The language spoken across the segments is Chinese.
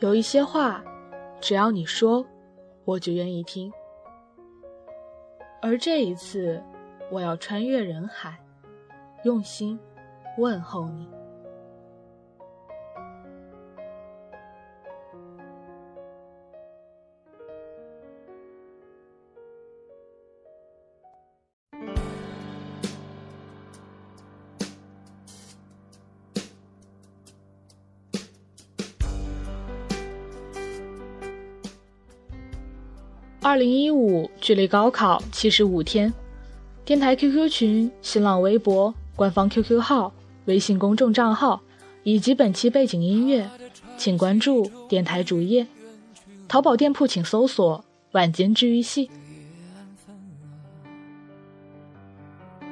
有一些话，只要你说，我就愿意听。而这一次，我要穿越人海，用心问候你。二零一五，距离高考七十五天。电台 QQ 群、新浪微博、官方 QQ 号、微信公众账号以及本期背景音乐，请关注电台主页。淘宝店铺请搜索“晚间治愈系”。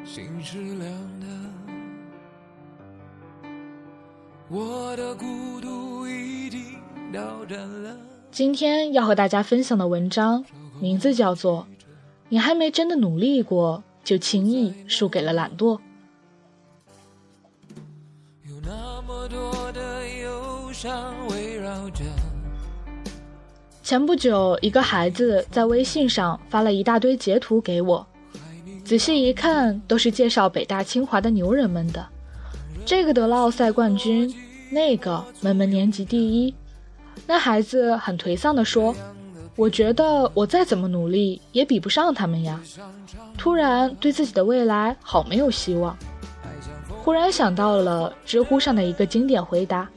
心是凉的，我的孤独已经到站了今天要和大家分享的文章。名字叫做“你还没真的努力过，就轻易输给了懒惰”。前不久，一个孩子在微信上发了一大堆截图给我，仔细一看，都是介绍北大清华的牛人们的。这个得了奥赛冠军，那个门门年级第一。那孩子很颓丧地说。我觉得我再怎么努力也比不上他们呀！突然对自己的未来好没有希望。忽然想到了知乎上的一个经典回答：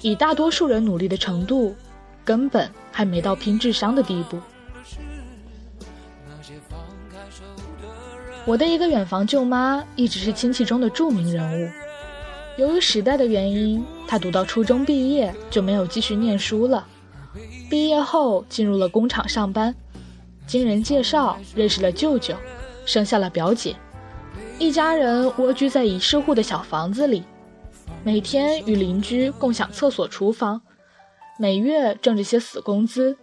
以大多数人努力的程度，根本还没到拼智商的地步。我的一个远房舅妈一直是亲戚中的著名人物。由于时代的原因，他读到初中毕业就没有继续念书了。毕业后进入了工厂上班，经人介绍认识了舅舅，生下了表姐，一家人蜗居在一室户的小房子里，每天与邻居共享厕所、厨房，每月挣着些死工资，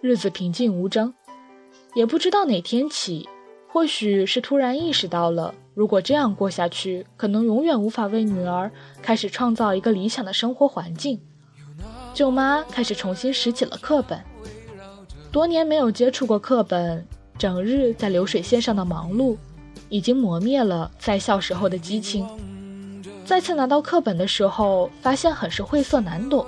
日子平静无争。也不知道哪天起，或许是突然意识到了，如果这样过下去，可能永远无法为女儿开始创造一个理想的生活环境。舅妈开始重新拾起了课本，多年没有接触过课本，整日在流水线上的忙碌，已经磨灭了在校时候的激情。再次拿到课本的时候，发现很是晦涩难懂。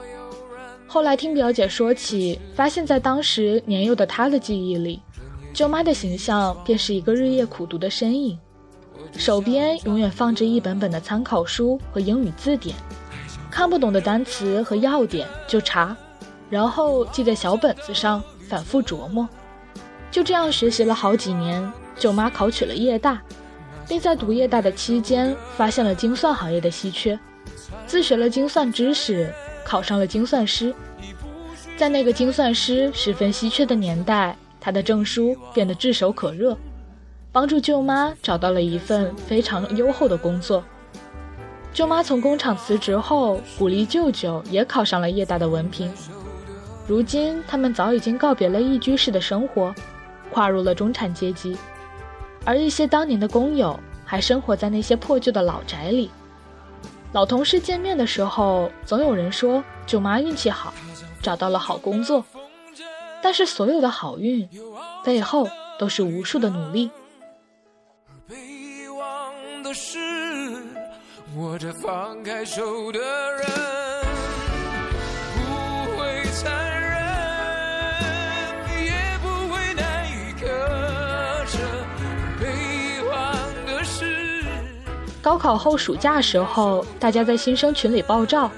后来听表姐说起，发现在当时年幼的她的记忆里，舅妈的形象便是一个日夜苦读的身影，手边永远放着一本本的参考书和英语字典。看不懂的单词和要点就查，然后记在小本子上，反复琢磨。就这样学习了好几年，舅妈考取了夜大，并在读夜大的期间发现了精算行业的稀缺，自学了精算知识，考上了精算师。在那个精算师十分稀缺的年代，他的证书变得炙手可热，帮助舅妈找到了一份非常优厚的工作。舅妈从工厂辞职后，鼓励舅舅也考上了夜大的文凭。如今，他们早已经告别了一居室的生活，跨入了中产阶级。而一些当年的工友还生活在那些破旧的老宅里。老同事见面的时候，总有人说舅妈运气好，找到了好工作。但是，所有的好运背后都是无数的努力。是握着放开手的人，不会残忍，也不会难以割舍。高考后暑假时候，大家在新生群里爆照，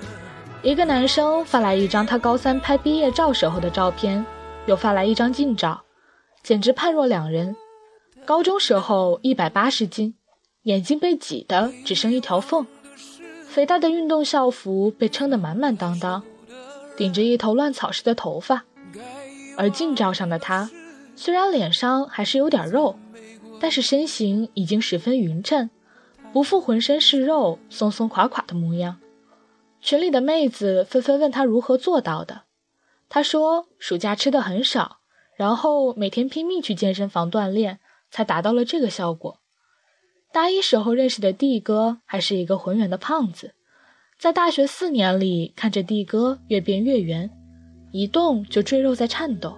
一个男生发来一张他高三拍毕业照时候的照片，又发来一张近照，简直判若两人。高中时候一百八十斤。眼睛被挤得只剩一条缝，肥大的运动校服被撑得满满当当，顶着一头乱草似的头发。而近照上的他，虽然脸上还是有点肉，但是身形已经十分匀称，不复浑身是肉、松松垮垮的模样。群里的妹子纷纷问他如何做到的，他说暑假吃的很少，然后每天拼命去健身房锻炼，才达到了这个效果。大一时候认识的弟哥还是一个浑圆的胖子，在大学四年里看着弟哥越变越圆，一动就赘肉在颤抖。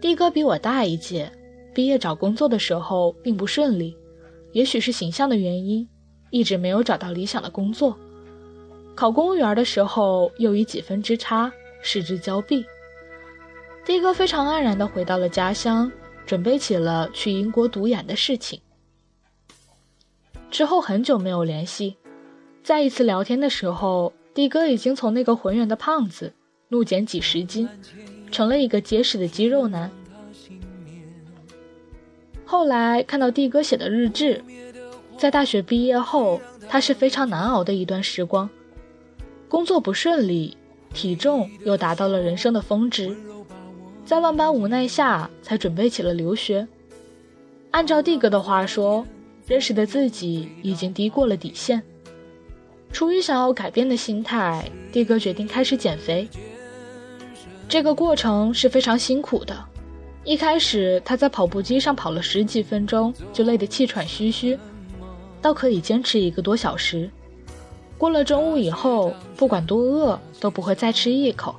的哥比我大一届，毕业找工作的时候并不顺利，也许是形象的原因，一直没有找到理想的工作。考公务员的时候又以几分之差失之交臂。的哥非常黯然地回到了家乡，准备起了去英国读研的事情。之后很久没有联系，再一次聊天的时候，的哥已经从那个浑圆的胖子怒减几十斤，成了一个结实的肌肉男。后来看到的哥写的日志，在大学毕业后，他是非常难熬的一段时光，工作不顺利，体重又达到了人生的峰值，在万般无奈下，才准备起了留学。按照的哥的话说。认识的自己已经低过了底线，出于想要改变的心态，的哥决定开始减肥。这个过程是非常辛苦的，一开始他在跑步机上跑了十几分钟就累得气喘吁吁，到可以坚持一个多小时。过了中午以后，不管多饿都不会再吃一口，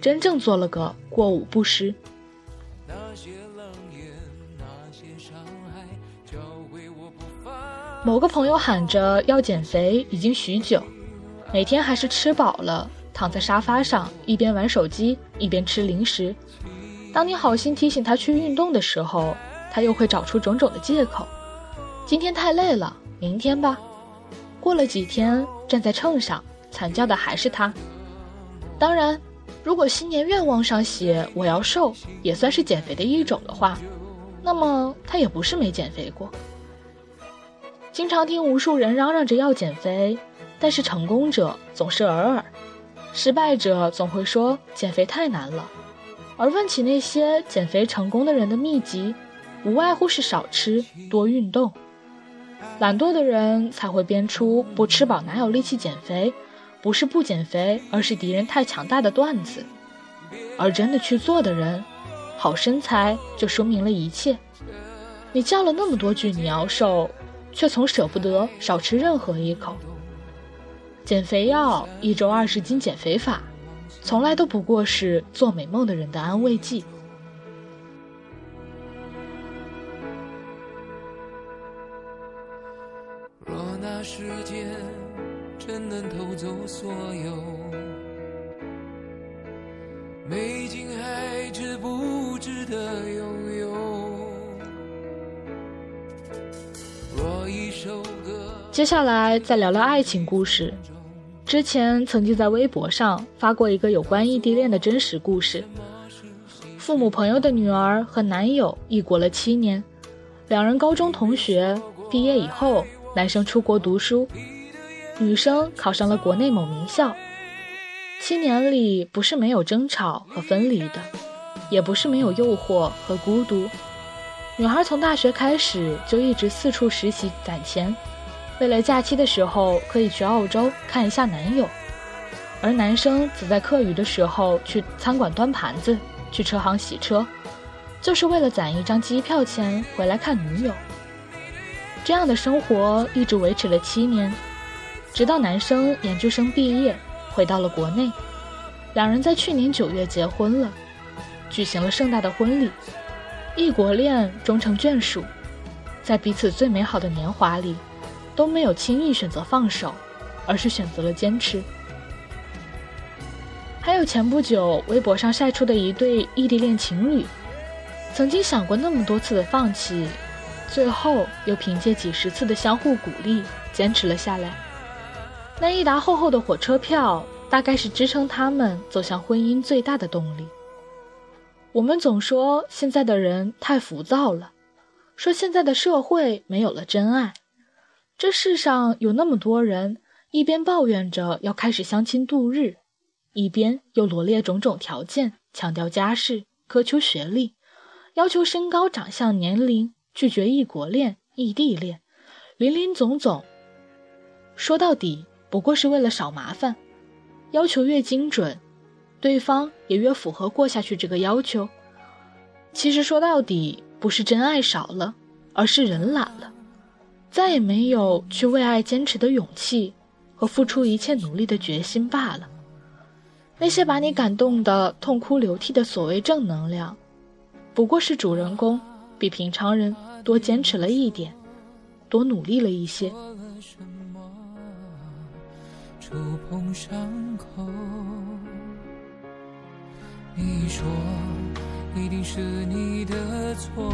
真正做了个过午不食。某个朋友喊着要减肥已经许久，每天还是吃饱了躺在沙发上，一边玩手机一边吃零食。当你好心提醒他去运动的时候，他又会找出种种的借口。今天太累了，明天吧。过了几天，站在秤上惨叫的还是他。当然，如果新年愿望上写我要瘦，也算是减肥的一种的话，那么他也不是没减肥过。经常听无数人嚷嚷着要减肥，但是成功者总是尔尔，失败者总会说减肥太难了。而问起那些减肥成功的人的秘籍，无外乎是少吃多运动。懒惰的人才会编出不吃饱哪有力气减肥，不是不减肥，而是敌人太强大的段子。而真的去做的人，好身材就说明了一切。你叫了那么多句你要瘦。却从舍不得少吃任何一口。减肥药一周二十斤减肥法，从来都不过是做美梦的人的安慰剂。若那时间真能偷走所有，美景还值不值得接下来再聊聊爱情故事。之前曾经在微博上发过一个有关异地恋的真实故事。父母朋友的女儿和男友异国了七年，两人高中同学，毕业以后，男生出国读书，女生考上了国内某名校。七年里不是没有争吵和分离的，也不是没有诱惑和孤独。女孩从大学开始就一直四处实习攒钱，为了假期的时候可以去澳洲看一下男友，而男生则在课余的时候去餐馆端盘子，去车行洗车，就是为了攒一张机票钱回来看女友。这样的生活一直维持了七年，直到男生研究生毕业回到了国内，两人在去年九月结婚了，举行了盛大的婚礼。异国恋终成眷属，在彼此最美好的年华里，都没有轻易选择放手，而是选择了坚持。还有前不久微博上晒出的一对异地恋情侣，曾经想过那么多次的放弃，最后又凭借几十次的相互鼓励坚持了下来。那一沓厚厚的火车票，大概是支撑他们走向婚姻最大的动力。我们总说现在的人太浮躁了，说现在的社会没有了真爱。这世上有那么多人，一边抱怨着要开始相亲度日，一边又罗列种种条件，强调家世，苛求学历，要求身高、长相、年龄，拒绝异国恋、异地恋，林林总总。说到底，不过是为了少麻烦，要求越精准。对方也越符合过下去这个要求。其实说到底，不是真爱少了，而是人懒了，再也没有去为爱坚持的勇气和付出一切努力的决心罢了。那些把你感动的痛哭流涕的所谓正能量，不过是主人公比平常人多坚持了一点，多努力了一些。触碰伤口。你说一定是你的错。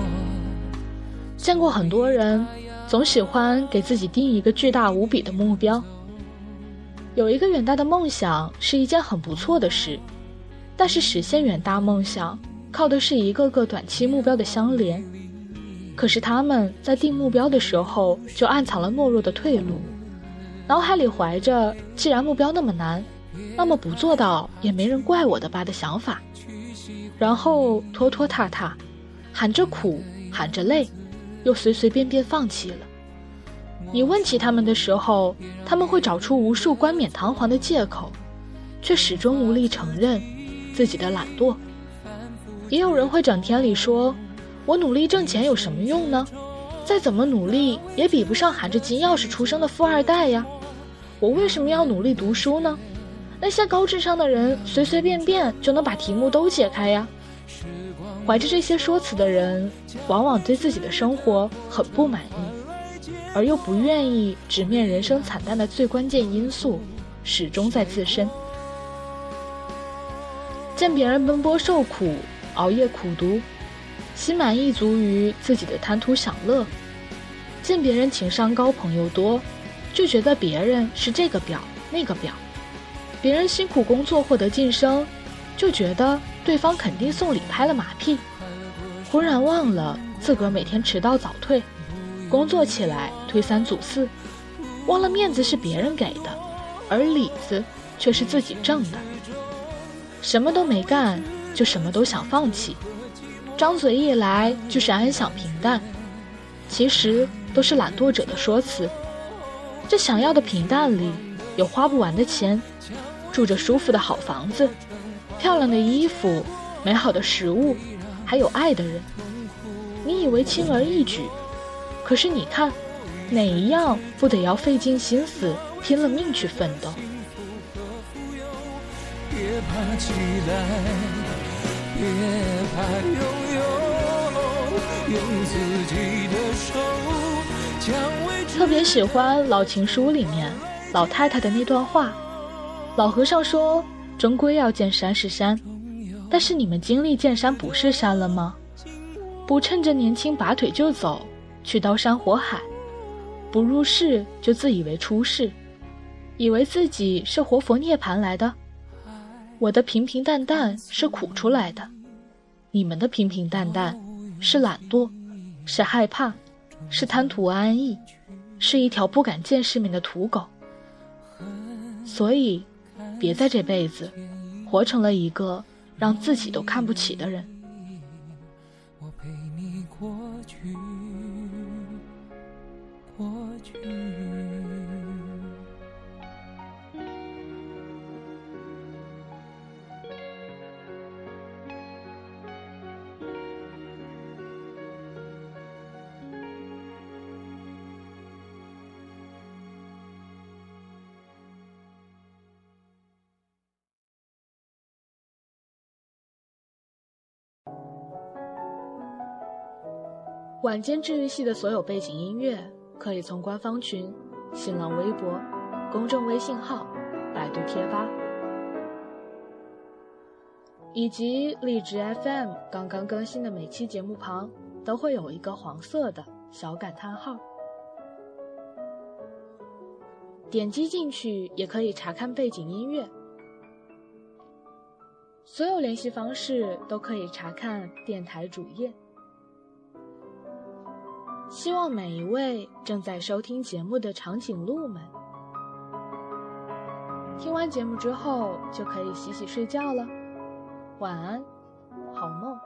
见过很多人，总喜欢给自己定一个巨大无比的目标。有一个远大的梦想是一件很不错的事，但是实现远大梦想靠的是一个个短期目标的相连。可是他们在定目标的时候就暗藏了懦弱的退路，脑海里怀着“既然目标那么难，那么不做到也没人怪我的吧”的想法。然后拖拖沓沓，喊着苦，喊着累，又随随便便放弃了。你问起他们的时候，他们会找出无数冠冕堂皇的借口，却始终无力承认自己的懒惰。也有人会整天里说：“我努力挣钱有什么用呢？再怎么努力也比不上含着金钥匙出生的富二代呀！我为什么要努力读书呢？”那些高智商的人随随便便就能把题目都解开呀。怀着这些说辞的人，往往对自己的生活很不满意，而又不愿意直面人生惨淡的最关键因素，始终在自身。见别人奔波受苦、熬夜苦读，心满意足于自己的贪图享乐；见别人情商高、朋友多，就觉得别人是这个表那个表。别人辛苦工作获得晋升，就觉得对方肯定送礼拍了马屁，忽然忘了自个儿每天迟到早退，工作起来推三阻四，忘了面子是别人给的，而里子却是自己挣的。什么都没干，就什么都想放弃，张嘴一来就是安享平淡，其实都是懒惰者的说辞。这想要的平淡里有花不完的钱。住着舒服的好房子，漂亮的衣服，美好的食物，还有爱的人。你以为轻而易举，可是你看，哪一样不得要费尽心思、拼了命去奋斗？特别喜欢《老情书》里面老太太的那段话。老和尚说：“终归要见山是山，但是你们经历见山不是山了吗？不趁着年轻拔腿就走，去刀山火海；不入世就自以为出世，以为自己是活佛涅槃来的。我的平平淡淡是苦出来的，你们的平平淡淡是懒惰，是害怕，是贪图安逸，是一条不敢见世面的土狗。所以。”别在这辈子活成了一个让自己都看不起的人。我陪你过去，过去。晚间治愈系的所有背景音乐，可以从官方群、新浪微博、公众微信号、百度贴吧，以及荔枝 FM 刚刚更新的每期节目旁，都会有一个黄色的小感叹号。点击进去也可以查看背景音乐。所有联系方式都可以查看电台主页。希望每一位正在收听节目的长颈鹿们，听完节目之后就可以洗洗睡觉了。晚安，好梦。